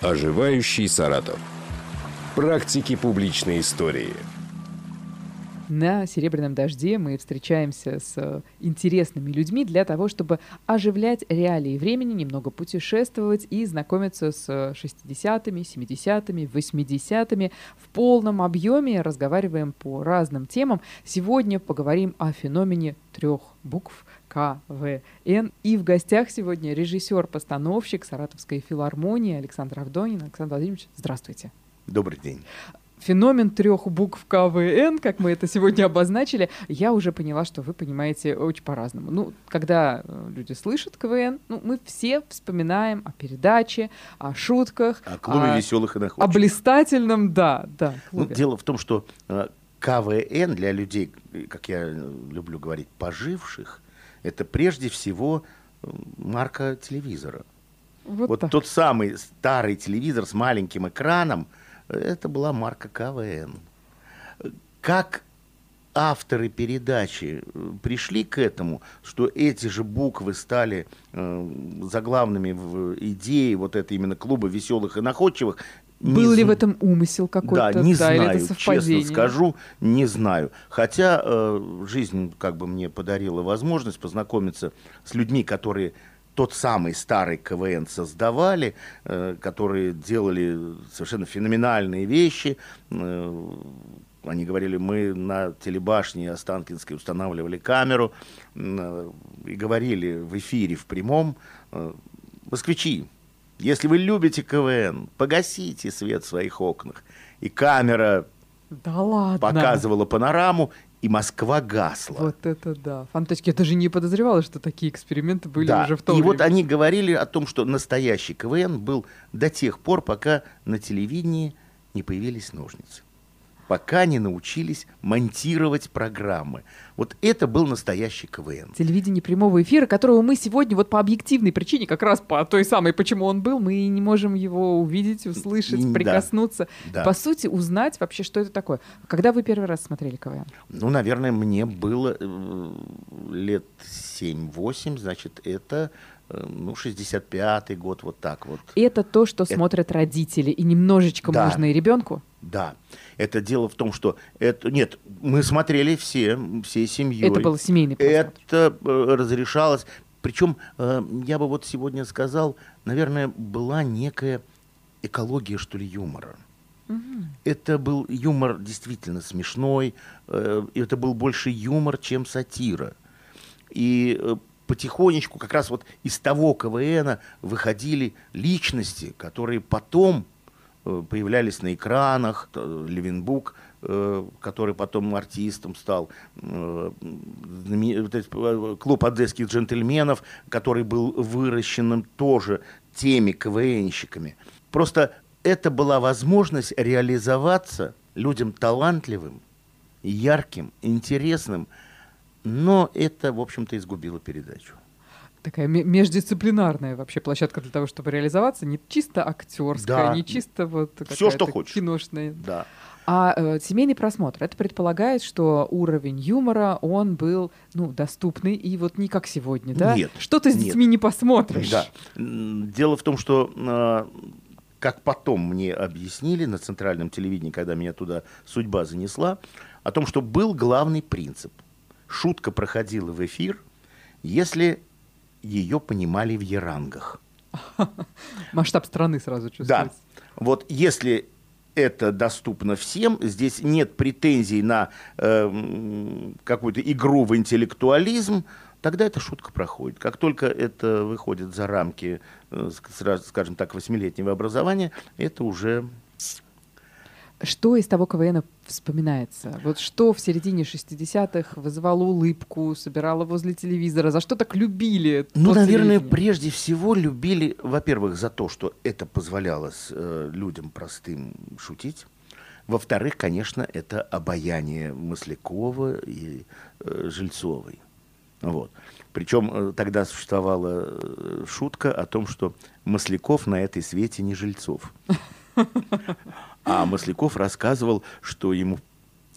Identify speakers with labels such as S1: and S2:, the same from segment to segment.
S1: Оживающий Саратов. Практики публичной истории.
S2: На «Серебряном дожде» мы встречаемся с э, интересными людьми для того, чтобы оживлять реалии времени, немного путешествовать и знакомиться с 60-ми, 70-ми, 80-ми. В полном объеме разговариваем по разным темам. Сегодня поговорим о феномене трех букв КВН. И в гостях сегодня режиссер-постановщик Саратовской филармонии Александр Авдонин. Александр Владимирович, здравствуйте.
S3: Добрый день
S2: феномен трех букв КВН, как мы это сегодня обозначили, я уже поняла, что вы понимаете очень по-разному. Ну, когда э, люди слышат КВН, ну, мы все вспоминаем о передаче, о шутках.
S3: О клубе о, веселых и находчивых.
S2: О блистательном, да, да.
S3: Ну, дело в том, что э, КВН для людей, как я люблю говорить, поживших, это прежде всего э, марка телевизора. Вот, вот тот самый старый телевизор с маленьким экраном – это была марка КВН. Как авторы передачи э, пришли к этому, что эти же буквы стали э, заглавными в идее вот это именно клуба веселых и находчивых,
S2: был не ли в этом умысел какой-то?
S3: Да, не да, знаю, честно скажу, не знаю. Хотя э, жизнь как бы мне подарила возможность познакомиться с людьми, которые тот самый старый КВН создавали, э, которые делали совершенно феноменальные вещи. Э, они говорили, мы на телебашне Останкинской устанавливали камеру э, и говорили в эфире, в прямом, москвичи, если вы любите КВН, погасите свет в своих окнах. И камера
S2: да ладно.
S3: показывала панораму, и Москва гасла.
S2: Вот это да. Фантастика. Я даже не подозревала, что такие эксперименты были
S3: да.
S2: уже в том
S3: И
S2: время.
S3: вот они говорили о том, что настоящий КВН был до тех пор, пока на телевидении не появились ножницы пока не научились монтировать программы. Вот это был настоящий КВН.
S2: Телевидение прямого эфира, которого мы сегодня вот по объективной причине, как раз по той самой, почему он был, мы не можем его увидеть, услышать, прикоснуться. Да, да. По сути, узнать вообще, что это такое. Когда вы первый раз смотрели КВН?
S3: Ну, наверное, мне было э, лет 7-8, значит, это э, ну, 65-й год, вот так вот.
S2: Это то, что это... смотрят родители, и немножечко да. можно и ребенку?
S3: Да. Это дело в том, что это нет, мы смотрели все, всей семьей.
S2: Это был семейный
S3: просмотр. Это э, разрешалось. Причем э, я бы вот сегодня сказал, наверное, была некая экология, что ли, юмора. Угу. Это был юмор действительно смешной, э, это был больше юмор, чем сатира. И потихонечку как раз вот из того КВНа выходили личности, которые потом появлялись на экранах. Левинбук, э, который потом артистом стал, э, клуб одесских джентльменов, который был выращенным тоже теми КВНщиками. Просто это была возможность реализоваться людям талантливым, ярким, интересным, но это, в общем-то, изгубило передачу
S2: такая междисциплинарная вообще площадка для того, чтобы реализоваться, не чисто актерская, да. не чисто вот
S3: все, что хочешь.
S2: киношная.
S3: Да.
S2: А э, семейный просмотр, это предполагает, что уровень юмора, он был, ну, доступный, и вот не как сегодня, да?
S3: Нет.
S2: Что ты с нет. детьми не посмотришь.
S3: Да. Дело в том, что, э, как потом мне объяснили на центральном телевидении, когда меня туда судьба занесла, о том, что был главный принцип. Шутка проходила в эфир, если ее понимали в ярангах.
S2: Масштаб страны сразу чувствуется.
S3: Да. Вот если это доступно всем, здесь нет претензий на э, какую-то игру в интеллектуализм, тогда эта шутка проходит. Как только это выходит за рамки, э, скажем так, восьмилетнего образования, это уже
S2: что из того КВН вспоминается? Вот что в середине 60-х вызывало улыбку, собирало возле телевизора? За что так любили?
S3: Ну, наверное, прежде всего любили, во-первых, за то, что это позволяло э, людям простым шутить. Во-вторых, конечно, это обаяние Маслякова и э, Жильцовой. Вот. Причем э, тогда существовала э, шутка о том, что Масляков на этой свете не Жильцов. А Масляков рассказывал, что ему,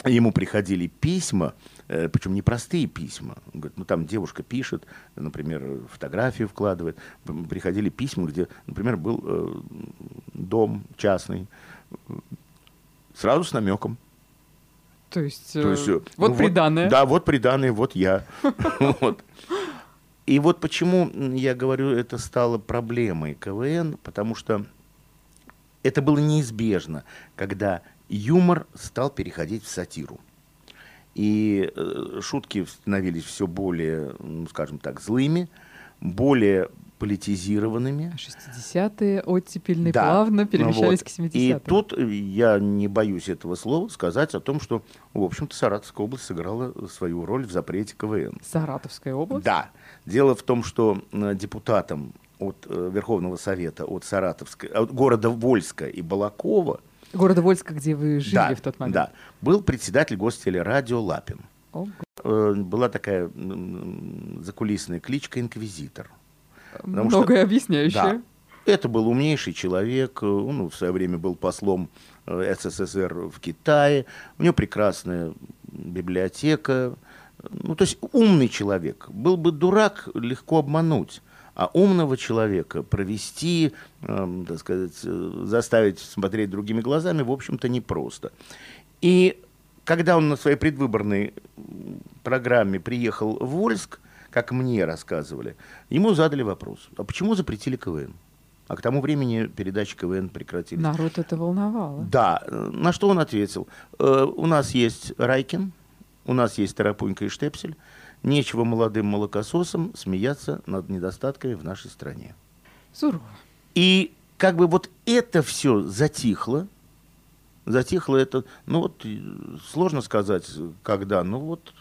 S3: ему приходили письма, э, причем непростые письма. Он говорит, ну там девушка пишет, например, фотографию вкладывает. Приходили письма, где, например, был э, дом частный, сразу с намеком.
S2: То есть, То есть э, вот ну, приданное.
S3: Вот, да, вот приданное, вот я. вот. И вот почему я говорю, это стало проблемой КВН, потому что это было неизбежно, когда юмор стал переходить в сатиру. И э, шутки становились все более, ну, скажем так, злыми, более политизированными.
S2: 60-е оттепельные да. плавно перемещались вот. к 70-м.
S3: И тут я не боюсь этого слова сказать о том, что, в общем-то, Саратовская область сыграла свою роль в запрете КВН.
S2: Саратовская область?
S3: Да. Дело в том, что депутатам от э, Верховного Совета, от Саратовской, от города Вольска и Балакова.
S2: Города Вольска, где вы жили да, в тот момент.
S3: Да, был председатель гостелерадио Лапин. Ого. Э, была такая закулисная кличка «Инквизитор».
S2: Многое что, объясняющее.
S3: Да, это был умнейший человек, он в свое время был послом э, СССР в Китае, у него прекрасная библиотека, ну, то есть умный человек. Был бы дурак, легко обмануть. А умного человека провести, э, так сказать, э, заставить смотреть другими глазами, в общем-то, непросто. И когда он на своей предвыборной программе приехал в Вольск, как мне рассказывали, ему задали вопрос, а почему запретили КВН? А к тому времени передачи КВН прекратились.
S2: Народ это волновало.
S3: Да. На что он ответил? Э, у нас есть Райкин, у нас есть Тарапунька и Штепсель, Нечего молодым молокососам смеяться над недостатками в нашей стране.
S2: Сурово.
S3: И как бы вот это все затихло, затихло это, ну вот сложно сказать, когда, ну вот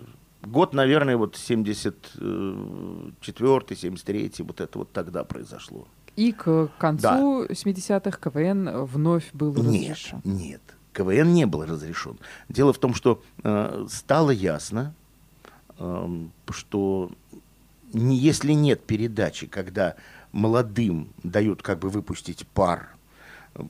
S3: год, наверное, вот 74-й, 73-й, вот это вот тогда произошло.
S2: И к концу да. 70-х КВН вновь был разрешен?
S3: Нет, нет, КВН не был разрешен. Дело в том, что э, стало ясно, что не, если нет передачи, когда молодым дают как бы выпустить пар,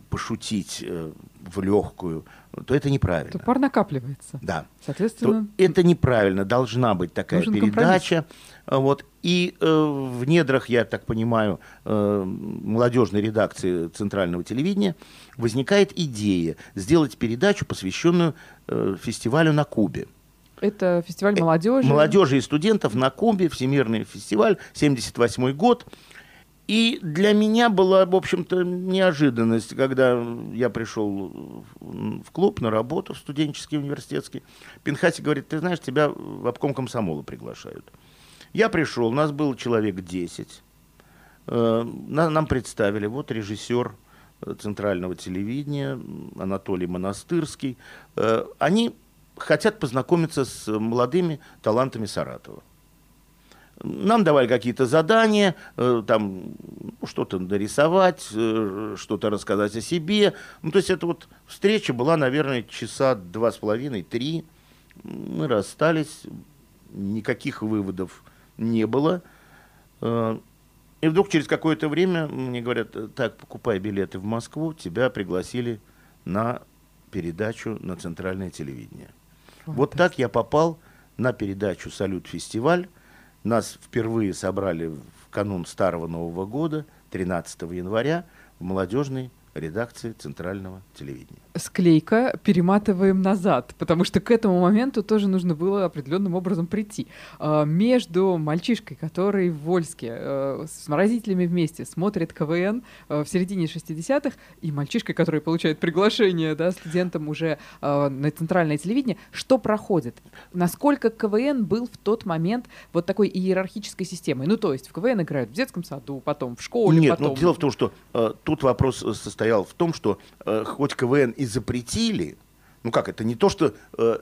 S3: пошутить э, в легкую, то это неправильно. То
S2: пар накапливается.
S3: Да.
S2: Соответственно,
S3: то это неправильно. Должна быть такая передача. Компромисс. Вот. И э, в недрах, я так понимаю, э, молодежной редакции Центрального телевидения возникает идея сделать передачу, посвященную э, фестивалю на Кубе.
S2: Это фестиваль молодежи.
S3: Молодежи и студентов на Кубе, Всемирный фестиваль, 78 год. И для меня была, в общем-то, неожиданность, когда я пришел в клуб на работу, в студенческий университетский. Пинхаси говорит, ты знаешь, тебя в обком комсомола приглашают. Я пришел, нас было человек 10. Э, нам представили, вот режиссер центрального телевидения Анатолий Монастырский. Э, они хотят познакомиться с молодыми талантами Саратова. Нам давали какие-то задания, э, там что-то нарисовать, э, что-то рассказать о себе. Ну, то есть эта вот встреча была, наверное, часа два с половиной, три. Мы расстались, никаких выводов не было. Э, и вдруг через какое-то время мне говорят, так, покупай билеты в Москву, тебя пригласили на передачу на центральное телевидение. Вот так я попал на передачу «Салют-фестиваль». Нас впервые собрали в канун Старого Нового года, 13 января, в молодежный редакции Центрального телевидения.
S2: Склейка перематываем назад, потому что к этому моменту тоже нужно было определенным образом прийти. А, между мальчишкой, который в Вольске э, с родителями вместе смотрит КВН э, в середине 60-х, и мальчишкой, который получает приглашение да, студентам уже э, на Центральное телевидение, что проходит? Насколько КВН был в тот момент вот такой иерархической системой? Ну, то есть в КВН играют в детском саду, потом в школе,
S3: Нет,
S2: потом...
S3: ну, дело в том, что э, тут вопрос состоит состоял в том, что э, хоть КВН и запретили, ну как, это не то, что э,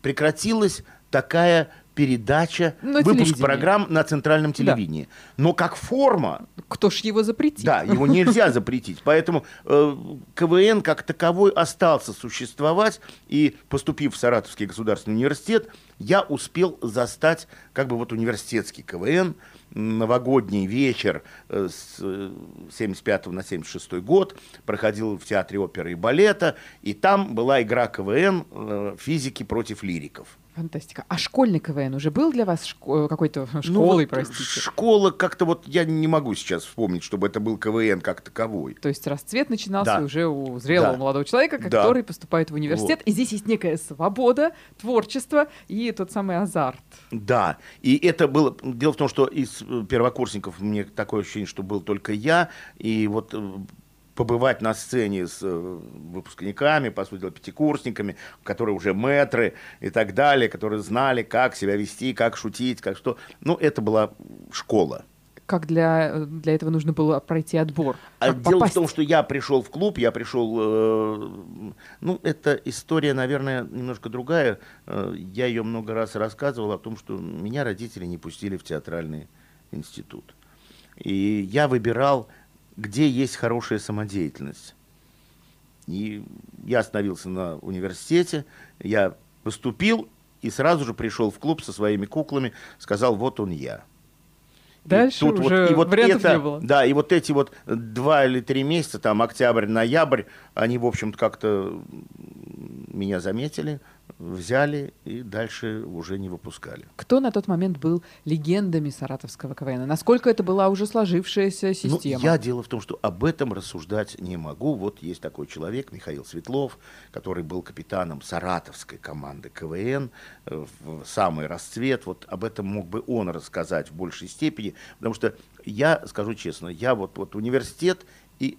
S3: прекратилась такая передача, на выпуск программ на центральном телевидении. Да. Но как форма...
S2: Кто ж его запретит?
S3: Да, его нельзя запретить. Поэтому э, КВН как таковой остался существовать. И поступив в Саратовский государственный университет, я успел застать как бы вот университетский КВН, новогодний вечер э, с 75 э, на 76 год, проходил в Театре оперы и балета, и там была игра КВН э, «Физики против лириков».
S2: Фантастика. А школьный КВН уже был для вас шко- какой-то ну школой, ну, вот простите?
S3: Школа как-то вот я не могу сейчас вспомнить, чтобы это был КВН как таковой.
S2: То есть расцвет начинался да. уже у зрелого да. молодого человека, который да. поступает в университет. Вот. И здесь есть некая свобода, творчество и тот самый азарт.
S3: Да. И это было... Дело в том, что из э, первокурсников мне такое ощущение, что был только я. И вот э, побывать на сцене с э, выпускниками, по сути дела, пятикурсниками, которые уже мэтры и так далее, которые знали, как себя вести, как шутить, как что. Ну, это была школа.
S2: Как для, для этого нужно было пройти отбор?
S3: А дело попасть? в том, что я пришел в клуб, я пришел... Э, ну, эта история, наверное, немножко другая. Э, я ее много раз рассказывал о том, что меня родители не пустили в театральный институт. И я выбирал где есть хорошая самодеятельность. И я остановился на университете, я поступил и сразу же пришел в клуб со своими куклами, сказал, вот он я.
S2: Дальше тут уже вот, и вот вариантов это, не было.
S3: Да, и вот эти вот два или три месяца, там октябрь, ноябрь, они, в общем-то, как-то меня заметили, взяли и дальше уже не выпускали.
S2: Кто на тот момент был легендами саратовского КВН? Насколько это была уже сложившаяся ну, система?
S3: Ну, я дело в том, что об этом рассуждать не могу. Вот есть такой человек, Михаил Светлов, который был капитаном саратовской команды КВН э, в самый расцвет. Вот об этом мог бы он рассказать в большей степени, потому что я, скажу честно, я вот, вот университет и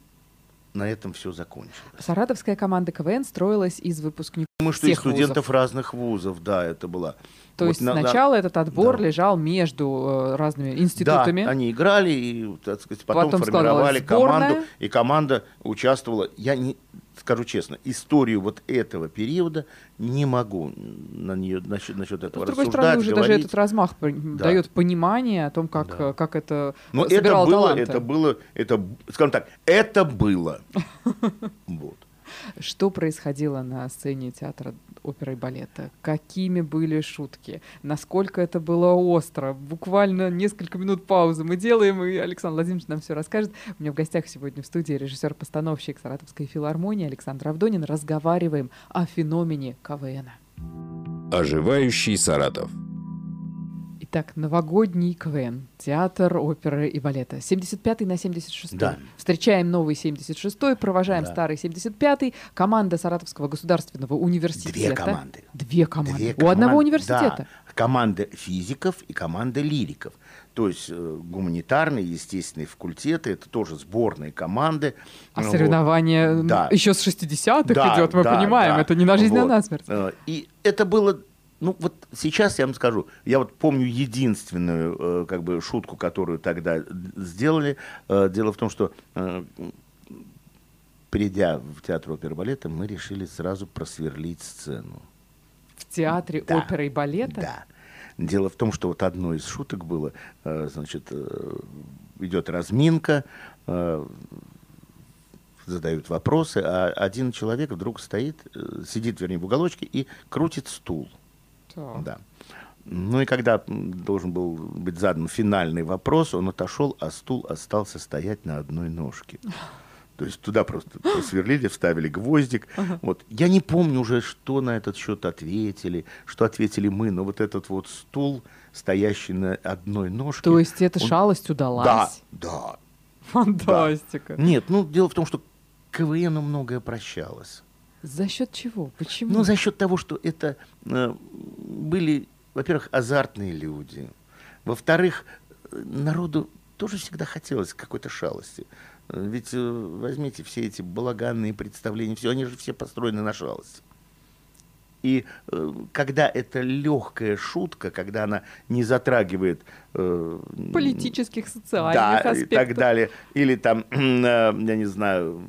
S3: на этом все закончилось.
S2: Саратовская команда КВН строилась из выпускников
S3: Мы что
S2: из
S3: студентов
S2: вузов.
S3: разных вузов, да, это было.
S2: То вот есть на, сначала на... этот отбор да. лежал между э, разными институтами.
S3: Да, они играли и, так сказать, потом, потом формировали команду, и команда участвовала. Я не, скажу честно, историю вот этого периода не могу на нее насчет, насчет этого
S2: С другой стороны, уже говорить. даже этот размах да. дает понимание о том, как, да. как это
S3: Но это было, таланты. это было, это, скажем так, это было. Вот.
S2: Что происходило на сцене театра оперы и балета? Какими были шутки? Насколько это было остро? Буквально несколько минут паузы мы делаем, и Александр Владимирович нам все расскажет. У меня в гостях сегодня в студии режиссер-постановщик Саратовской филармонии Александр Авдонин. Разговариваем о феномене КВН.
S1: Оживающий Саратов.
S2: Итак, новогодний КВН, театр оперы и балета. 75-й на 76-й. Да. Встречаем новый 76-й, провожаем да. старый 75-й. Команда Саратовского государственного университета.
S3: Две команды.
S2: Две команды. Две У одного университета. Да.
S3: Команда физиков и команда лириков. То есть э, гуманитарные, естественные факультеты, это тоже сборные команды.
S2: А вот. соревнования да. еще с 60-х да, идет, мы да, понимаем, да. это не на жизнь, вот. а на смерть. Э,
S3: и это было ну вот сейчас я вам скажу, я вот помню единственную э, как бы шутку, которую тогда сделали. Э, дело в том, что э, придя в театр оперы и балета, мы решили сразу просверлить сцену.
S2: В театре да. оперы и балета?
S3: Да. Дело в том, что вот одной из шуток было, э, значит, э, идет разминка, э, задают вопросы, а один человек вдруг стоит, э, сидит, вернее, в уголочке и крутит стул. Так. Да. Ну и когда должен был быть задан финальный вопрос, он отошел, а стул остался стоять на одной ножке. То есть туда просто просверлили, вставили гвоздик. Ага. Вот. Я не помню уже, что на этот счет ответили, что ответили мы, но вот этот вот стул, стоящий на одной ножке...
S2: То есть эта он... шалость удалась?
S3: Да, да.
S2: Фантастика.
S3: Да. Нет, ну дело в том, что КВНу многое прощалось.
S2: За счет чего? Почему?
S3: Ну, за счет того, что это э, были, во-первых, азартные люди. Во-вторых, народу тоже всегда хотелось какой-то шалости. Ведь э, возьмите все эти балаганные представления, все, они же все построены на шалости. И э, когда это легкая шутка, когда она не затрагивает
S2: э, политических, социальных да, аспектов. и
S3: так далее, или там, э, я не знаю,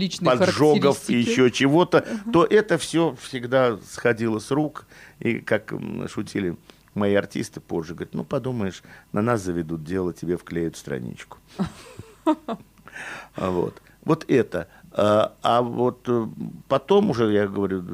S2: личные
S3: поджогов и еще чего-то, uh-huh. то это все всегда сходило с рук. И как шутили мои артисты позже, говорят, ну подумаешь, на нас заведут дело, тебе вклеют страничку. Вот. Вот это. А, а вот э, потом уже, я говорю,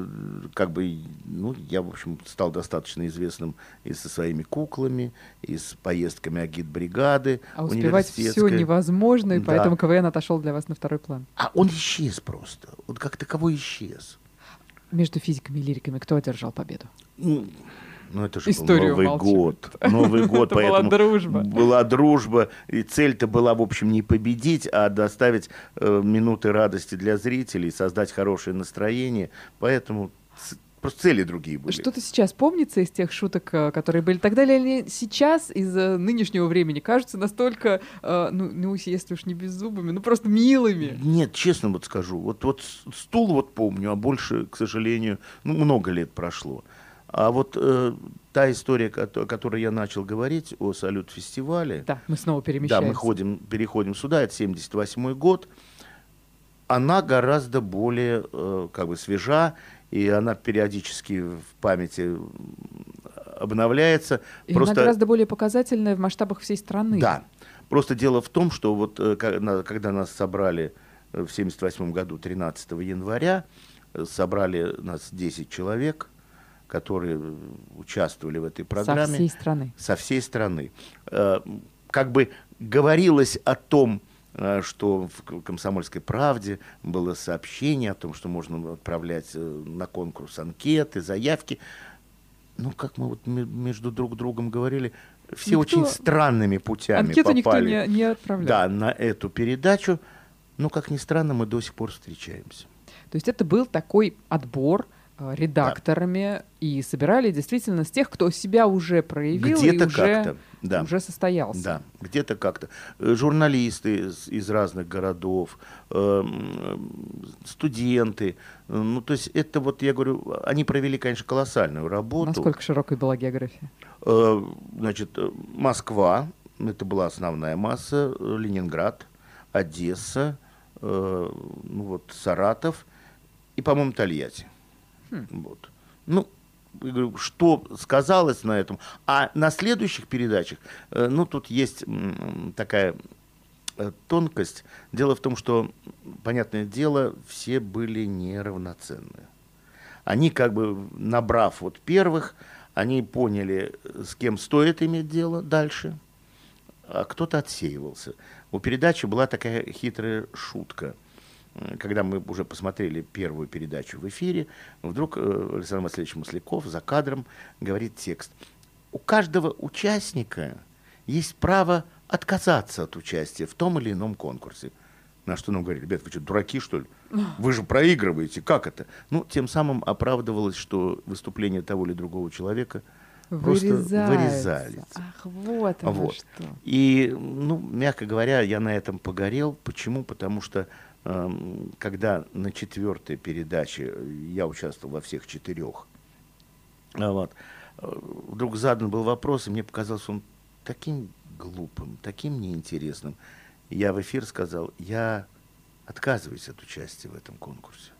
S3: как бы, ну, я, в общем, стал достаточно известным и со своими куклами, и с поездками агитбригады.
S2: А успевать все невозможно, и да. поэтому КВН отошел для вас на второй план.
S3: А он исчез просто. Он как таковой исчез.
S2: Между физиками и лириками кто одержал победу?
S3: Ну, это же
S2: Историю
S3: был Новый
S2: молчит.
S3: год. Новый год,
S2: Это была
S3: поэтому
S2: дружба.
S3: была дружба. И цель-то была, в общем, не победить, а доставить э, минуты радости для зрителей, создать хорошее настроение. Поэтому просто цели другие были.
S2: Что-то сейчас помнится из тех шуток, э, которые были тогда, или они сейчас из э, нынешнего времени кажутся настолько, э, ну, ну, если уж не беззубыми, ну просто милыми.
S3: Нет, честно вот скажу, вот, вот стул вот помню, а больше, к сожалению, ну, много лет прошло. А вот э, та история, о которой я начал говорить, о салют-фестивале,
S2: Да, мы снова
S3: да,
S2: перемещаемся.
S3: мы ходим, переходим сюда, это 78 год, она гораздо более э, как бы свежа, и она периодически в памяти обновляется.
S2: И она гораздо более показательная в масштабах всей страны.
S3: Да. Просто дело в том, что вот э, когда нас собрали э, в 78 году, 13 января, э, собрали нас 10 человек, которые э, участвовали в этой программе.
S2: Со всей страны.
S3: Со всей страны. Э, Как бы говорилось о том, э, что в «Комсомольской правде» было сообщение о том, что можно отправлять на конкурс анкеты, заявки. Ну, как мы вот ме- между друг другом говорили, все
S2: Никто-
S3: очень странными путями
S2: Анкету никто
S3: попали
S2: не, не отправлял.
S3: да, на эту передачу. Но, как ни странно, мы до сих пор встречаемся.
S2: То есть это был такой отбор э, редакторами и собирали действительно с тех, кто себя уже проявил и
S3: Где-то
S2: уже,
S3: как-то, да.
S2: уже состоялся.
S3: Да, где-то как-то. Э, Журналисты из, из разных городов, э, студенты. Ну, то есть это вот, я говорю, они провели, конечно, колоссальную работу.
S2: Насколько широкой была география?
S3: Э, Значит, Москва, это была основная масса, Ленинград, Одесса, э, ну вот, Саратов и, по-моему, Тольятти. Вот. Ну, что сказалось на этом. А на следующих передачах, э, ну, тут есть такая э, тонкость. Дело в том, что, понятное дело, все были неравноценны. Они как бы, набрав вот первых, они поняли, с кем стоит иметь дело дальше, а кто-то отсеивался. У передачи была такая хитрая шутка. Э, Когда мы уже посмотрели первую передачу в эфире, вдруг э, Александр Васильевич Масляков за кадром говорит текст. У каждого участника есть право отказаться от участия в том или ином конкурсе. На что нам говорили, ребят, вы что, дураки, что ли? Вы же проигрываете, как это? Ну, тем самым оправдывалось, что выступление того или другого человека просто
S2: вырезается. Ах, вот оно
S3: Вот.
S2: что.
S3: И, ну, мягко говоря, я на этом погорел. Почему? Потому что когда на четвертой передаче я участвовал во всех четырех, а вот, э, вдруг задан был вопрос, и мне показался он таким глупым, таким неинтересным. Я в эфир сказал, я отказываюсь от участия в этом конкурсе.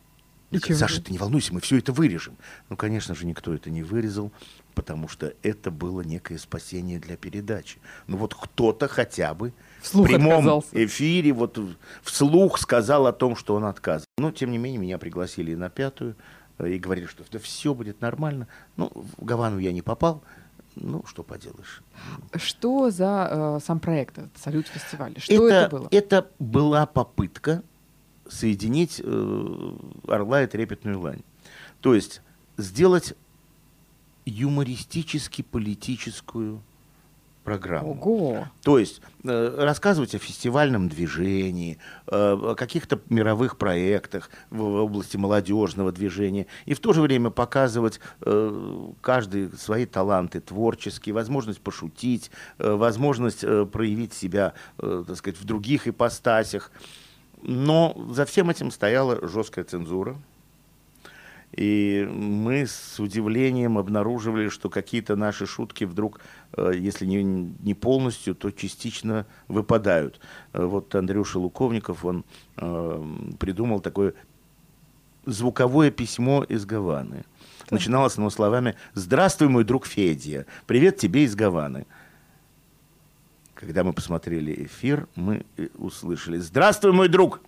S2: И
S3: Саша, ты не волнуйся, мы все это вырежем. Ну, конечно же, никто это не вырезал, потому что это было некое спасение для передачи. Ну вот кто-то хотя бы
S2: Вслух
S3: в прямом
S2: отказался.
S3: эфире вот вслух сказал о том, что он отказывает. Но, тем не менее, меня пригласили на пятую, э, и говорили, что да все будет нормально. Ну, в Гавану я не попал, ну, что поделаешь.
S2: Что за э, сам проект, салют фестиваля? Что это, было?
S3: это была попытка соединить э, орла и трепетную лань. То есть сделать юмористически-политическую программу.
S2: Ого!
S3: То есть э, рассказывать о фестивальном движении, э, о каких-то мировых проектах в, в области молодежного движения, и в то же время показывать э, каждый свои таланты творческие, возможность пошутить, э, возможность э, проявить себя, э, так сказать, в других ипостасях. Но за всем этим стояла жесткая цензура. И мы с удивлением обнаруживали, что какие-то наши шутки вдруг, э, если не, не полностью, то частично выпадают. Э, Вот Андрюша Луковников, он э, придумал такое звуковое письмо из Гаваны. Начиналось оно словами «Здравствуй, мой друг Федя, привет тебе из Гаваны». Когда мы посмотрели эфир, мы услышали «Здравствуй, мой друг,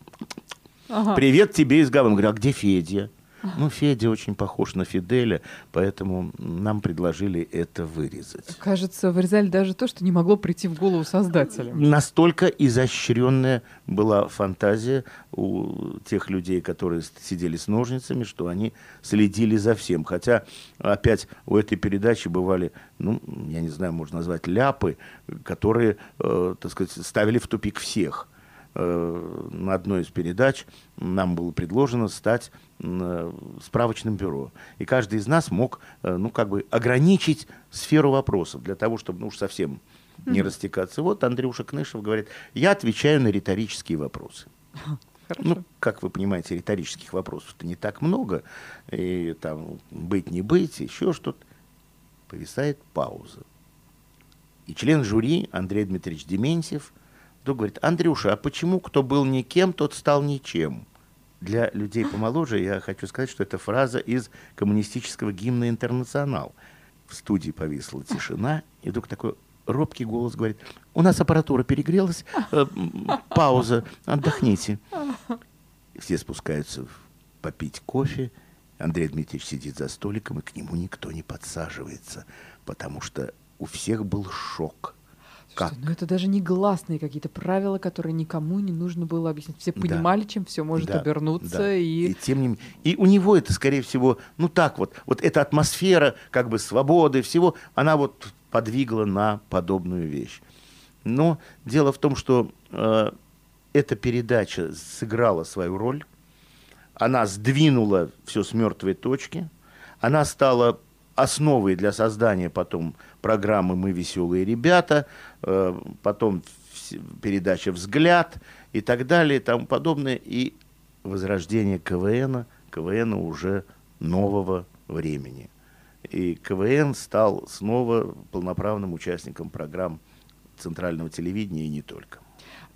S2: Ага.
S3: Привет тебе из Гаваны. Говорю, а где Федя? Ну, Федя очень похож на Фиделя, поэтому нам предложили это вырезать.
S2: Кажется, вырезали даже то, что не могло прийти в голову создателям.
S3: Настолько изощренная была фантазия у тех людей, которые сидели с ножницами, что они следили за всем. Хотя, опять, у этой передачи бывали, ну, я не знаю, можно назвать ляпы, которые, э, так сказать, ставили в тупик всех – на одной из передач нам было предложено стать э, справочным бюро. И каждый из нас мог, э, ну, как бы ограничить сферу вопросов для того, чтобы, ну, уж совсем не растекаться. Вот Андрюша Кнышев говорит, я отвечаю на риторические вопросы. Хорошо. Ну, как вы понимаете, риторических вопросов-то не так много. И там быть, не быть, еще что-то. Повисает пауза. И член жюри Андрей Дмитриевич Дементьев кто говорит, Андрюша, а почему кто был никем, тот стал ничем? Для людей помоложе я хочу сказать, что это фраза из коммунистического гимна «Интернационал». В студии повисла тишина, и вдруг такой робкий голос говорит, у нас аппаратура перегрелась, э, пауза, отдохните. Все спускаются попить кофе, Андрей Дмитриевич сидит за столиком, и к нему никто не подсаживается, потому что у всех был шок –
S2: как? Ну это даже не гласные какие-то правила, которые никому не нужно было объяснить. Все понимали, да. чем все может да. обернуться. Да. И...
S3: И, тем не менее, и у него это, скорее всего, ну так вот, вот эта атмосфера как бы свободы, всего, она вот подвигла на подобную вещь. Но дело в том, что э, эта передача сыграла свою роль, она сдвинула все с мертвой точки, она стала основой для создания потом программы «Мы веселые ребята», э, потом передача «Взгляд» и так далее и тому подобное. И возрождение КВН, КВН уже нового времени. И КВН стал снова полноправным участником программ центрального телевидения и не только.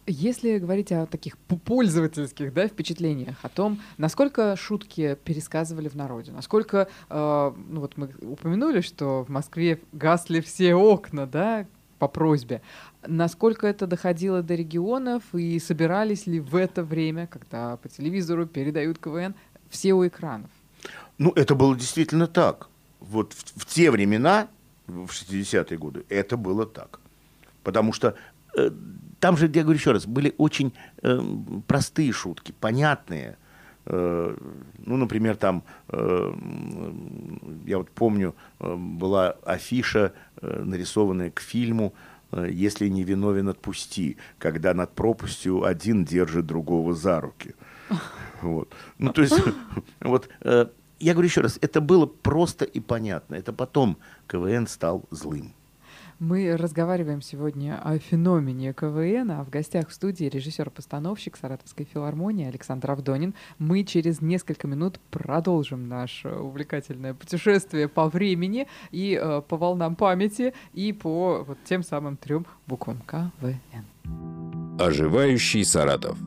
S2: Если говорить о таких пользовательских да, впечатлениях, о том, насколько шутки пересказывали в народе, насколько, э, ну вот мы упомянули, что в Москве гасли все окна, да, по просьбе, насколько это доходило до регионов и собирались ли в это время, когда по телевизору передают КВН, все у экранов?
S3: Ну, это было действительно так. Вот в, в те времена, в 60-е годы, это было так. Потому что там же, я говорю еще раз, были очень э, простые шутки, понятные. Э, ну, например, там, э, я вот помню, э, была афиша, э, нарисованная к фильму э, «Если не виновен, отпусти», когда над пропастью один держит другого за руки. Вот. Ну, то есть, вот, э, я говорю еще раз, это было просто и понятно. Это потом КВН стал злым.
S2: Мы разговариваем сегодня о феномене КВН, а в гостях в студии режиссер-постановщик Саратовской филармонии Александр Авдонин. Мы через несколько минут продолжим наше увлекательное путешествие по времени и э, по волнам памяти и по вот тем самым трем буквам КВН.
S1: Оживающий Саратов.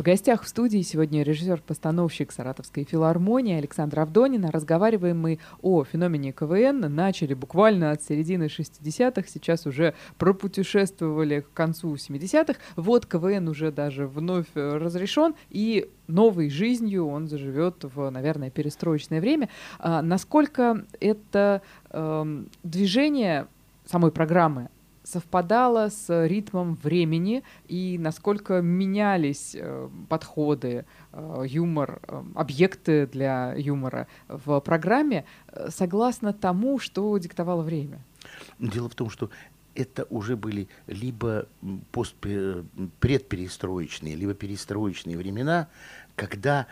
S2: В гостях в студии сегодня режиссер-постановщик Саратовской филармонии Александр Авдонин. Разговариваем мы о феномене КВН. Начали буквально от середины 60-х, сейчас уже пропутешествовали к концу 70-х. Вот КВН уже даже вновь разрешен, и новой жизнью он заживет в, наверное, перестроечное время. А, насколько это э, движение самой программы совпадало с ритмом времени и насколько менялись э, подходы, э, юмор, э, объекты для юмора в программе согласно тому, что диктовало время?
S3: Дело в том, что это уже были либо пост предперестроечные, либо перестроечные времена, когда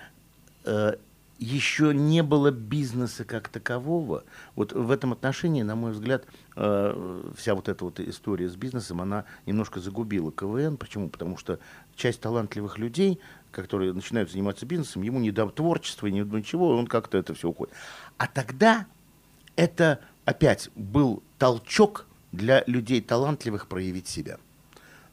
S3: еще не было бизнеса как такового. Вот в этом отношении, на мой взгляд, э, вся вот эта вот история с бизнесом, она немножко загубила КВН. Почему? Потому что часть талантливых людей, которые начинают заниматься бизнесом, ему не до творчества, до ничего, он как-то это все уходит. А тогда это опять был толчок для людей талантливых проявить себя.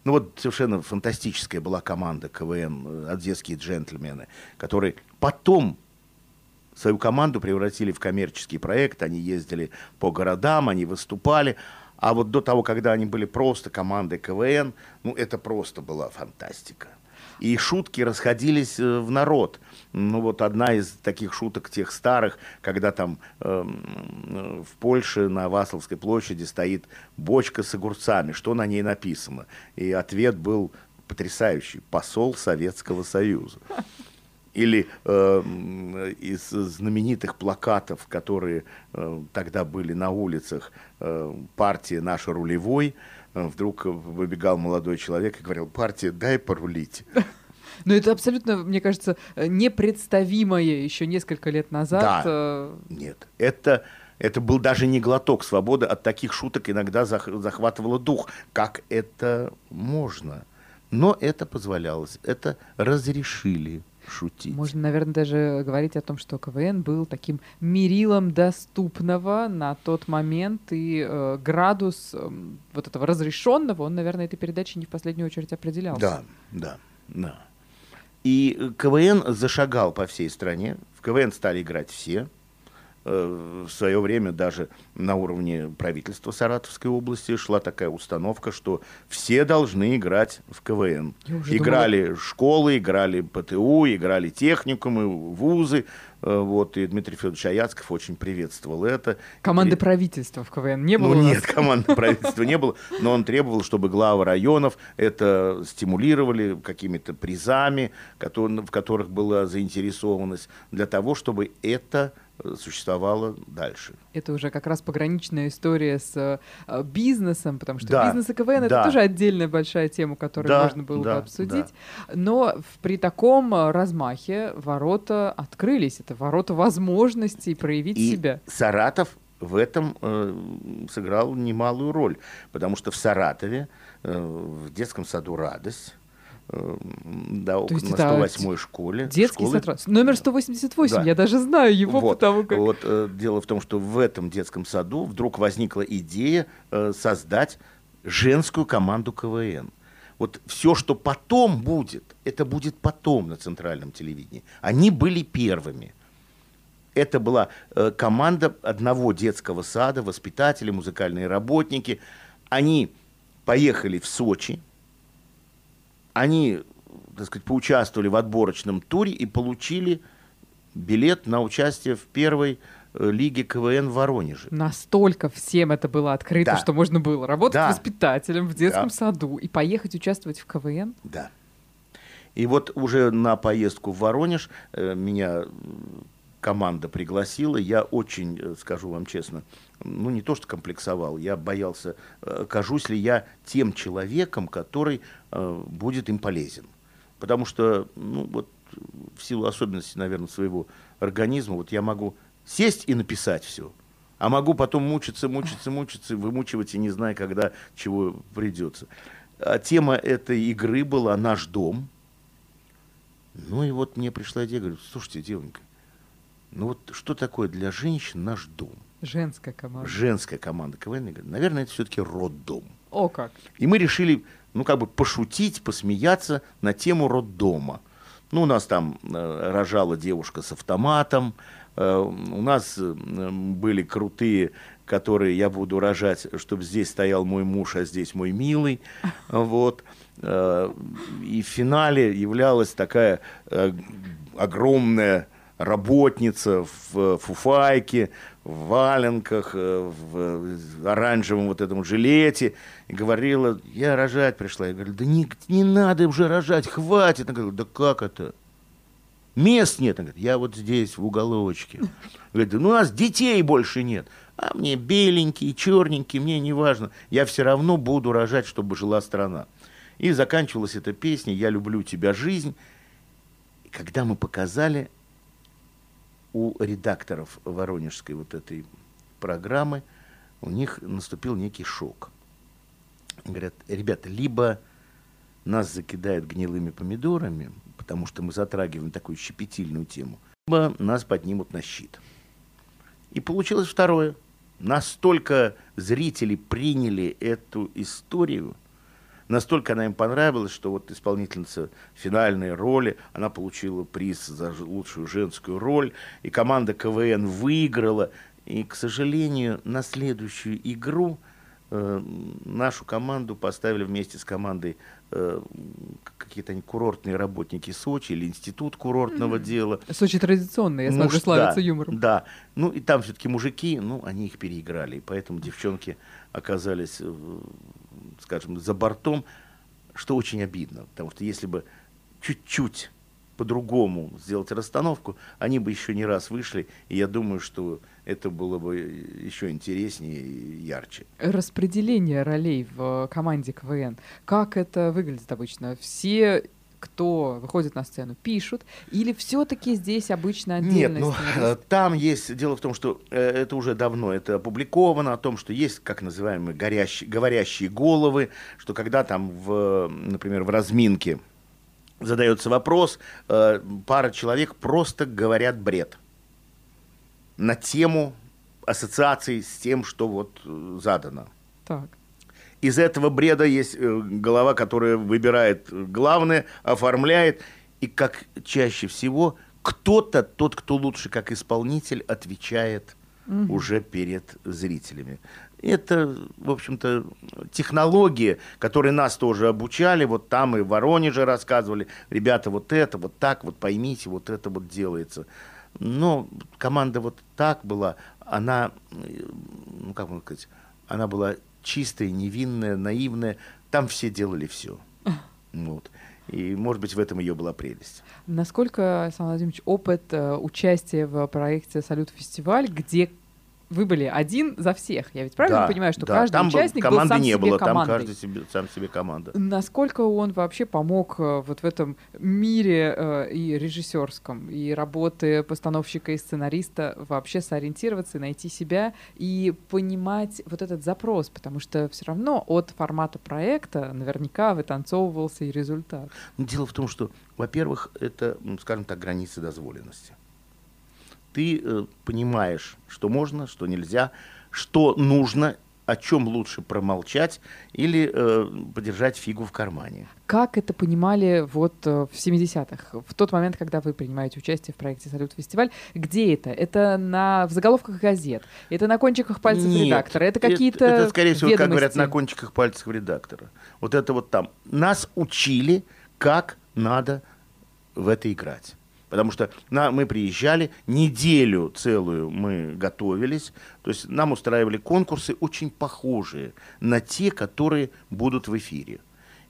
S3: Ну вот совершенно фантастическая была команда КВН, «Одесские джентльмены», которые потом свою команду превратили в коммерческий проект, они ездили по городам, они выступали, А вот до того, когда они были просто командой КВН, ну, это просто была фантастика. И шутки расходились э, в народ. Ну вот одна из таких шуток тех старых, когда там э, в Польше на Васловской площади стоит бочка с огурцами, что на ней написано. И ответ был потрясающий. Посол Советского Союза. Или э, из знаменитых плакатов, которые э, тогда были на улицах, э, партия наша рулевой, э, вдруг выбегал молодой человек и говорил, партия, дай порулить.
S2: Но это абсолютно, мне кажется, непредставимое еще несколько лет назад.
S3: Да. Э, Нет, это, это был даже не глоток свободы. От таких шуток иногда захватывало дух. Как это можно? Но это позволялось, это разрешили шутить.
S2: Можно, наверное, даже говорить о том, что КВН был таким мерилом доступного на тот момент, и э, градус э, вот этого разрешенного, он, наверное, этой передачей не в последнюю очередь определялся.
S3: Да, да, да. И КВН зашагал по всей стране. В КВН стали играть все. Э, в свое время даже на уровне правительства Саратовской области шла такая установка, что все должны играть в КВН. Играли думала... школы, играли ПТУ, играли техникумы, вузы. Э, вот, и Дмитрий Федорович Аяцков очень приветствовал это.
S2: Команды и... правительства в КВН не было?
S3: Ну, нет, команды правительства не было, но он требовал, чтобы главы районов это стимулировали какими-то призами, в которых была заинтересованность, для того, чтобы это существовало дальше.
S2: Это уже как раз пограничная история с э, бизнесом, потому что да, бизнес и КВН да. это тоже отдельная большая тема, которую да, можно было да, бы обсудить. Да. Но при таком э, размахе ворота открылись. Это ворота возможностей проявить
S3: и
S2: себя.
S3: Саратов в этом э, сыграл немалую роль, потому что в Саратове, э, в детском саду «Радость», да, около, на 108 школе.
S2: Детский школы. сад. Номер 188, да. я даже знаю его,
S3: вот,
S2: потому как...
S3: Вот, э, дело в том, что в этом детском саду вдруг возникла идея э, создать женскую команду КВН. Вот все, что потом будет, это будет потом на центральном телевидении. Они были первыми. Это была э, команда одного детского сада, воспитатели, музыкальные работники. Они поехали в Сочи, они, так сказать, поучаствовали в отборочном туре и получили билет на участие в первой э, лиге КВН в Воронеже.
S2: Настолько всем это было открыто, да. что можно было работать да. воспитателем в детском да. саду и поехать участвовать в КВН.
S3: Да. И вот уже на поездку в Воронеж э, меня команда пригласила. Я очень, э, скажу вам честно, ну не то что комплексовал, я боялся, э, кажусь ли я тем человеком, который э, будет им полезен. Потому что, ну вот, в силу особенностей, наверное, своего организма, вот я могу сесть и написать все, а могу потом мучиться, мучиться, мучиться, вымучивать и не зная, когда чего придется. А тема этой игры была «Наш дом». Ну и вот мне пришла идея, говорю, слушайте, девонька, ну вот что такое для женщин наш дом?
S2: Женская команда.
S3: Женская команда КВН. Наверное, это все-таки роддом.
S2: О как.
S3: И мы решили, ну как бы пошутить, посмеяться на тему роддома. Ну, у нас там э, рожала девушка с автоматом, э, у нас э, были крутые, которые я буду рожать, чтобы здесь стоял мой муж, а здесь мой милый. Вот. Э, и в финале являлась такая э, огромная работница в фуфайке, в валенках, э, в оранжевом вот этом жилете, и говорила, я рожать пришла. Я говорю, да не, не надо уже рожать, хватит. Она говорит, да как это? Мест нет. Она говорит, я вот здесь, в уголочке. Говорит, ну у нас детей больше нет. А мне беленькие, черненькие, мне не важно. Я все равно буду рожать, чтобы жила страна. И заканчивалась эта песня «Я люблю тебя, жизнь». И когда мы показали у редакторов воронежской вот этой программы, у них наступил некий шок. Говорят, ребята, либо нас закидают гнилыми помидорами, потому что мы затрагиваем такую щепетильную тему, либо нас поднимут на щит. И получилось второе. Настолько зрители приняли эту историю – Настолько она им понравилась, что вот исполнительница финальной роли, она получила приз за лучшую женскую роль, и команда КВН выиграла. И, к сожалению, на следующую игру э, нашу команду поставили вместе с командой э, какие-то они курортные работники Сочи или институт курортного mm-hmm. дела.
S2: Сочи традиционный, я Муж, смотрю, славится
S3: да,
S2: юмором.
S3: Да, ну и там все-таки мужики, ну они их переиграли, и поэтому девчонки оказались, скажем, за бортом, что очень обидно, потому что если бы чуть-чуть по-другому сделать расстановку, они бы еще не раз вышли, и я думаю, что это было бы еще интереснее и ярче.
S2: Распределение ролей в команде КВН, как это выглядит обычно? Все кто выходит на сцену, пишут, или все-таки здесь обычно отдельно?
S3: Нет, ну, э, там есть, дело в том, что э, это уже давно, это опубликовано, о том, что есть, как называемые, горящие, говорящие головы, что когда там, в, например, в разминке задается вопрос, э, пара человек просто говорят бред на тему ассоциаций с тем, что вот задано.
S2: Так.
S3: Из этого бреда есть э, голова, которая выбирает главное, оформляет, и как чаще всего кто-то, тот, кто лучше как исполнитель, отвечает угу. уже перед зрителями. Это, в общем-то, технологии, которые нас тоже обучали. Вот там и в Воронеже рассказывали, ребята, вот это, вот так, вот поймите, вот это вот делается. Но команда вот так была, она, ну как можно сказать, она была чистая, невинная, наивная. Там все делали все. Вот. И, может быть, в этом ее была прелесть.
S2: Насколько, Александр Владимирович, опыт э, участия в проекте «Салют-фестиваль», где вы были один за всех. Я ведь правильно
S3: да,
S2: понимаю, что
S3: да.
S2: каждый
S3: там
S2: участник
S3: был, команды
S2: был сам
S3: не
S2: себе
S3: было,
S2: командой.
S3: там каждый себе, сам себе команда.
S2: Насколько он вообще помог э, вот в этом мире э, и режиссерском, и работы постановщика и сценариста вообще сориентироваться, найти себя и понимать вот этот запрос, потому что все равно от формата проекта наверняка вытанцовывался и результат.
S3: Ну, дело в том, что, во-первых, это, скажем так, границы дозволенности ты э, понимаешь, что можно, что нельзя, что нужно, о чем лучше промолчать или э, подержать фигу в кармане.
S2: Как это понимали вот э, в 70-х, в тот момент, когда вы принимаете участие в проекте «Салют-фестиваль», где это? Это на, в заголовках газет? Это на кончиках пальцев
S3: Нет,
S2: редактора? Это какие-то
S3: Это, это скорее всего,
S2: ведомости?
S3: как говорят, на кончиках пальцев редактора. Вот это вот там. Нас учили, как надо в это играть. Потому что на, мы приезжали, неделю целую мы готовились, то есть нам устраивали конкурсы очень похожие на те, которые будут в эфире.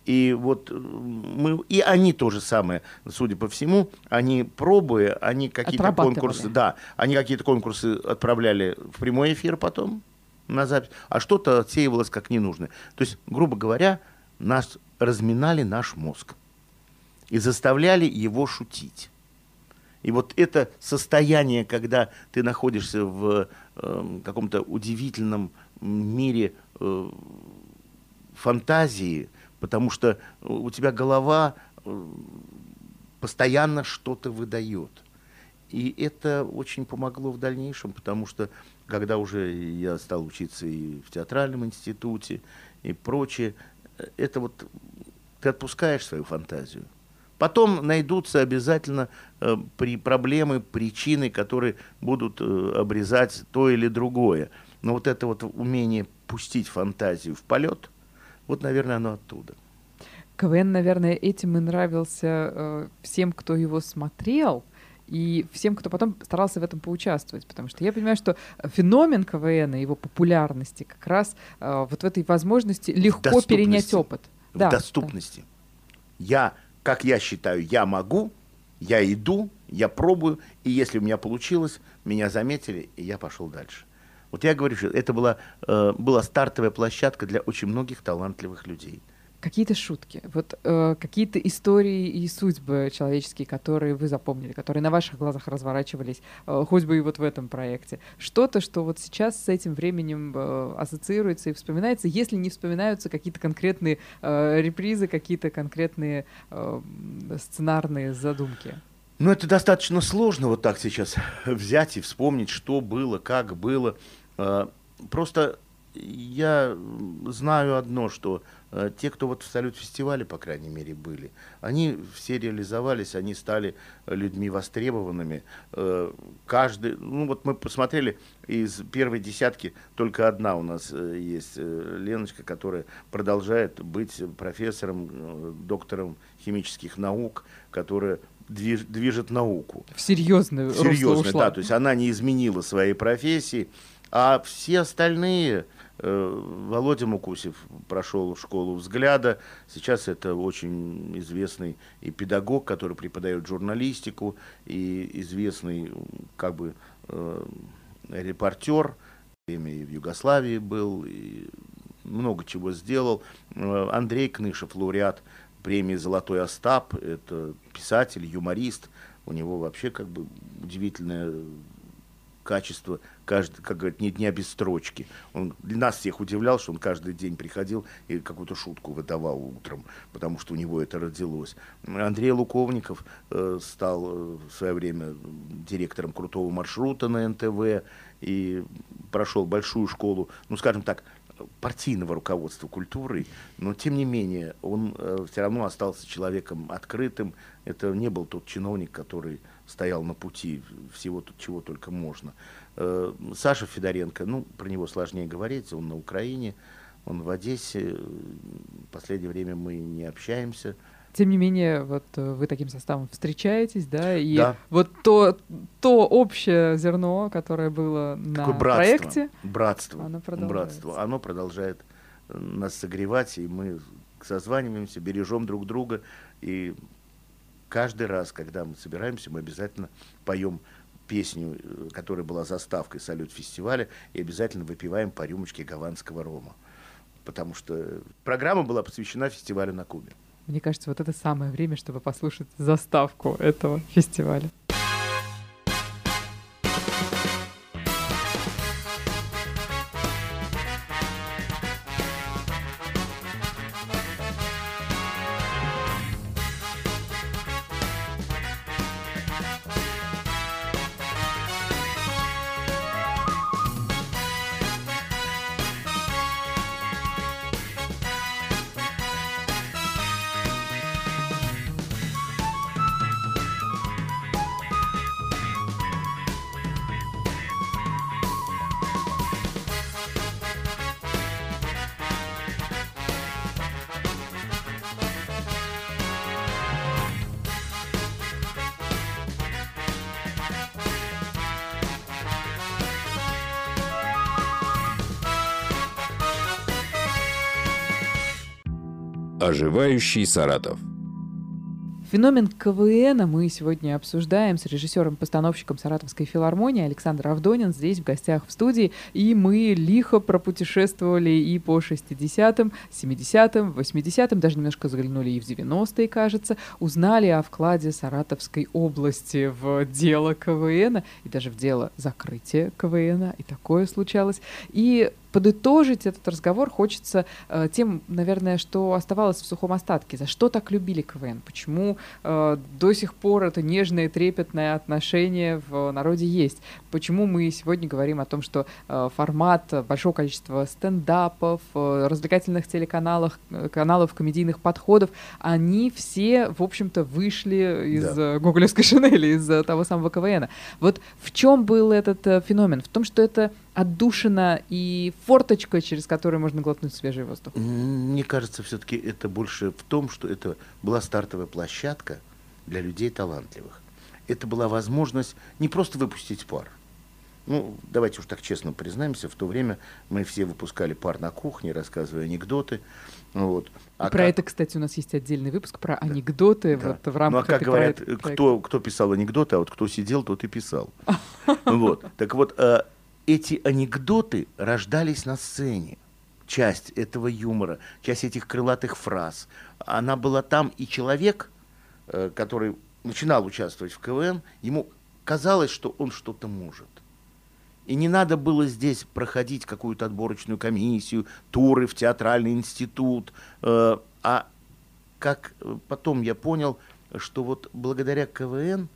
S3: И вот э, мы, и они то же самое, судя по всему, они пробуя, они какие-то конкурсы, да, они какие-то конкурсы отправляли в прямой эфир потом на запись, а что-то отсеивалось как ненужное. То есть, грубо говоря, нас разминали наш мозг и заставляли его шутить. И вот это состояние, когда ты находишься в э, каком-то удивительном мире э, фантазии, потому что у тебя голова э, постоянно что-то выдает. И это очень помогло в дальнейшем, потому что когда уже я стал учиться и в театральном институте и прочее, э, это вот ты отпускаешь свою фантазию. Потом найдутся обязательно э, при проблемы, причины, которые будут э, обрезать то или другое. Но вот это вот умение пустить фантазию в полет, вот, наверное, оно оттуда.
S2: КВН, наверное, этим и нравился э, всем, кто его смотрел, и всем, кто потом старался в этом поучаствовать, потому что я понимаю, что феномен КВН и его популярности как раз э, вот в этой возможности легко перенять опыт.
S3: В да, доступности. Да. Я как я считаю, я могу, я иду, я пробую, и если у меня получилось, меня заметили, и я пошел дальше. Вот я говорю, что это была, э, была стартовая площадка для очень многих талантливых людей –
S2: какие-то шутки, вот э, какие-то истории и судьбы человеческие, которые вы запомнили, которые на ваших глазах разворачивались, э, хоть бы и вот в этом проекте. Что-то, что вот сейчас с этим временем э, ассоциируется и вспоминается, если не вспоминаются какие-то конкретные э, репризы, какие-то конкретные э, сценарные задумки.
S3: Ну, это достаточно сложно вот так сейчас взять и вспомнить, что было, как было. Э, просто я знаю одно, что э, те, кто вот в салют-фестивале, по крайней мере, были, они все реализовались, они стали людьми востребованными. Э, каждый, ну вот мы посмотрели, из первой десятки только одна у нас э, есть, э, Леночка, которая продолжает быть профессором, э, доктором химических наук, которая движ, движет науку.
S2: В серьезную
S3: Серьезно, да, то есть она не изменила своей профессии, а все остальные Э, Володя Мукусев прошел школу взгляда. Сейчас это очень известный и педагог, который преподает журналистику, и известный как бы э, репортер. Время и в Югославии был, и много чего сделал. Э, Андрей Кнышев, лауреат премии «Золотой Остап», это писатель, юморист. У него вообще как бы удивительная качество, каждый, как говорят, не дня без строчки. Он нас всех удивлял, что он каждый день приходил и какую-то шутку выдавал утром, потому что у него это родилось. Андрей Луковников э, стал э, в свое время директором крутого маршрута на НТВ и прошел большую школу, ну, скажем так, партийного руководства культурой, но тем не менее он э, все равно остался человеком открытым. Это не был тот чиновник, который стоял на пути всего, чего только можно. Э, Саша Федоренко, ну, про него сложнее говорить, он на Украине, он в Одессе, в последнее время мы не общаемся.
S2: Тем не менее, вот э, вы таким составом встречаетесь, да, и
S3: да.
S2: вот то, то общее зерно, которое было Такое на братство, проекте,
S3: братство, оно братство, оно продолжает э, нас согревать, и мы созваниваемся, бережем друг друга, и каждый раз, когда мы собираемся, мы обязательно поем песню, э, которая была заставкой салют фестиваля, и обязательно выпиваем по рюмочке гаванского рома. Потому что программа была посвящена фестивалю на Кубе.
S2: Мне кажется, вот это самое время, чтобы послушать заставку этого фестиваля.
S1: Оживающий Саратов.
S2: Феномен КВН мы сегодня обсуждаем с режиссером-постановщиком Саратовской филармонии Александром Авдонин здесь в гостях в студии. И мы лихо пропутешествовали и по 60-м, 70-м, 80-м, даже немножко заглянули и в 90-е, кажется. Узнали о вкладе Саратовской области в дело КВН и даже в дело закрытия КВН. И такое случалось. И подытожить этот разговор хочется э, тем, наверное, что оставалось в сухом остатке. За что так любили КВН? Почему э, до сих пор это нежное, трепетное отношение в народе есть? Почему мы сегодня говорим о том, что э, формат большого количества стендапов, э, развлекательных телеканалов, э, каналов комедийных подходов, они все, в общем-то, вышли из да. гоголевской шинели, из того самого КВН. Вот в чем был этот э, феномен? В том, что это отдушина и форточка, через которую можно глотнуть свежий воздух?
S3: Мне кажется, все-таки это больше в том, что это была стартовая площадка для людей талантливых. Это была возможность не просто выпустить пар. Ну, давайте уж так честно признаемся, в то время мы все выпускали пар на кухне, рассказывая анекдоты. Вот.
S2: А про как... это, кстати, у нас есть отдельный выпуск про да. анекдоты да. Вот, в рамках.
S3: Ну, а как говорят, кто, кто писал анекдоты, а вот кто сидел, тот и писал. Вот. Так вот, э, эти анекдоты рождались на сцене. Часть этого юмора, часть этих крылатых фраз. Она была там, и человек, э, который начинал участвовать в КВН, ему казалось, что он что-то может. И не надо было здесь проходить какую-то отборочную комиссию, туры в театральный институт. Э, а как потом я понял, что вот благодаря КВН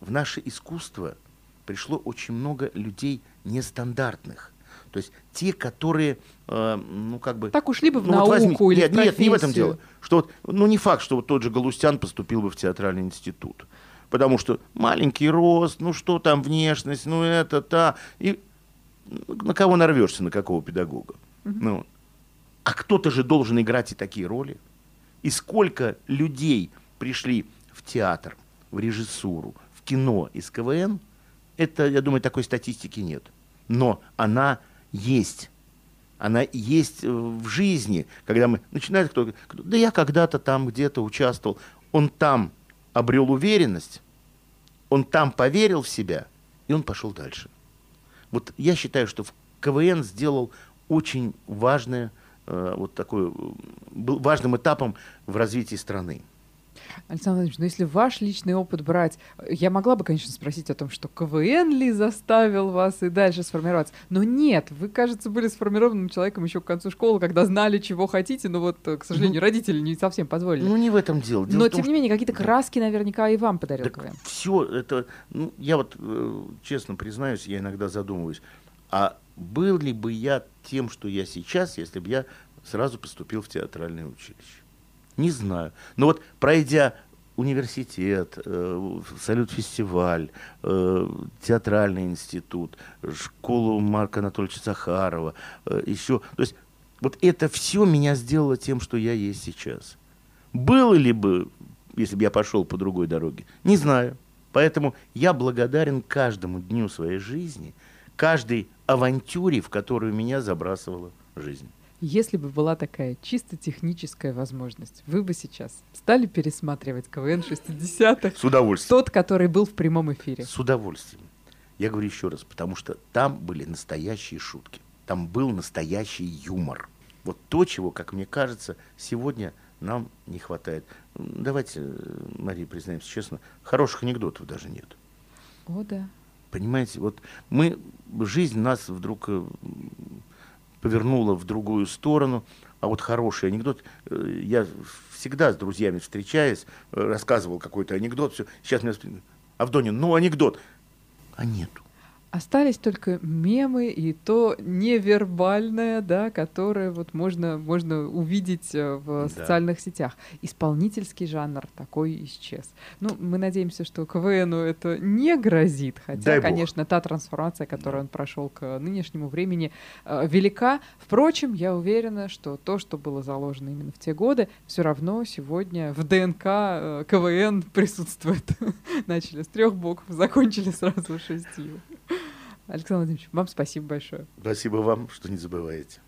S3: в наше искусство – пришло очень много людей нестандартных. То есть те, которые, э, ну, как бы...
S2: Так ушли бы в ну, науку вот возьми, или
S3: нет,
S2: в
S3: Нет, не в этом дело. Что вот, ну, не факт, что вот тот же Галустян поступил бы в театральный институт. Потому что маленький рост, ну, что там, внешность, ну, это, та. И на кого нарвешься, на какого педагога? Угу. Ну, а кто-то же должен играть и такие роли. И сколько людей пришли в театр, в режиссуру, в кино из КВН, это, я думаю, такой статистики нет. Но она есть. Она есть в жизни, когда мы начинают кто, кто да я когда-то там где-то участвовал, он там обрел уверенность, он там поверил в себя, и он пошел дальше. Вот я считаю, что КВН сделал очень важное, э, вот такой, был важным этапом в развитии страны.
S2: Александр Владимирович, ну если ваш личный опыт брать, я могла бы, конечно, спросить о том, что КВН ли заставил вас и дальше сформироваться. Но нет, вы, кажется, были сформированным человеком еще к концу школы, когда знали, чего хотите, но вот, к сожалению, ну, родители не совсем позволили.
S3: Ну, не в этом дело. дело
S2: но,
S3: том,
S2: тем не менее, какие-то краски наверняка и вам подарил так КВН.
S3: Все это, ну, я вот, э, честно признаюсь, я иногда задумываюсь, а был ли бы я тем, что я сейчас, если бы я сразу поступил в театральное училище? Не знаю. Но вот пройдя университет, э, салют-фестиваль, э, театральный институт, школу Марка Анатольевича Захарова, э, еще. То есть вот это все меня сделало тем, что я есть сейчас. Было ли бы, если бы я пошел по другой дороге? Не знаю. Поэтому я благодарен каждому дню своей жизни, каждой авантюре, в которую меня забрасывала жизнь.
S2: Если бы была такая чисто техническая возможность, вы бы сейчас стали пересматривать КВН 60-х?
S3: С удовольствием.
S2: Тот, который был в прямом эфире.
S3: С удовольствием. Я говорю еще раз, потому что там были настоящие шутки. Там был настоящий юмор. Вот то, чего, как мне кажется, сегодня нам не хватает. Давайте, Мария, признаемся честно, хороших анекдотов даже нет.
S2: О, да.
S3: Понимаете, вот мы, жизнь нас вдруг э, повернула в другую сторону. А вот хороший анекдот, э, я всегда с друзьями встречаясь, э, рассказывал какой-то анекдот, все. Сейчас меня Авдонин, ну анекдот. А нету.
S2: Остались только мемы и то невербальное, да, которое вот можно, можно увидеть э, в да. социальных сетях. Исполнительский жанр такой исчез. Ну, мы надеемся, что КВНу это не грозит, хотя, Дай конечно, Бог. та трансформация, которую да. он прошел к нынешнему времени, э, велика. Впрочем, я уверена, что то, что было заложено именно в те годы, все равно сегодня в ДНК э, КВН присутствует. Начали с трех букв, закончили сразу шестью. Александр Владимирович, вам спасибо большое.
S3: Спасибо вам, что не забываете.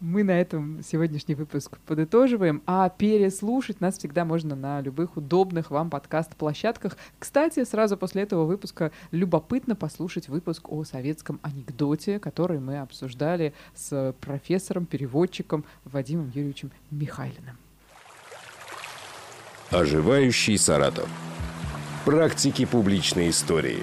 S2: Мы на этом сегодняшний выпуск подытоживаем, а переслушать нас всегда можно на любых удобных вам подкаст-площадках. Кстати, сразу после этого выпуска любопытно послушать выпуск о советском анекдоте, который мы обсуждали с профессором-переводчиком Вадимом Юрьевичем Михайлиным.
S1: Оживающий Саратов. Практики публичной истории.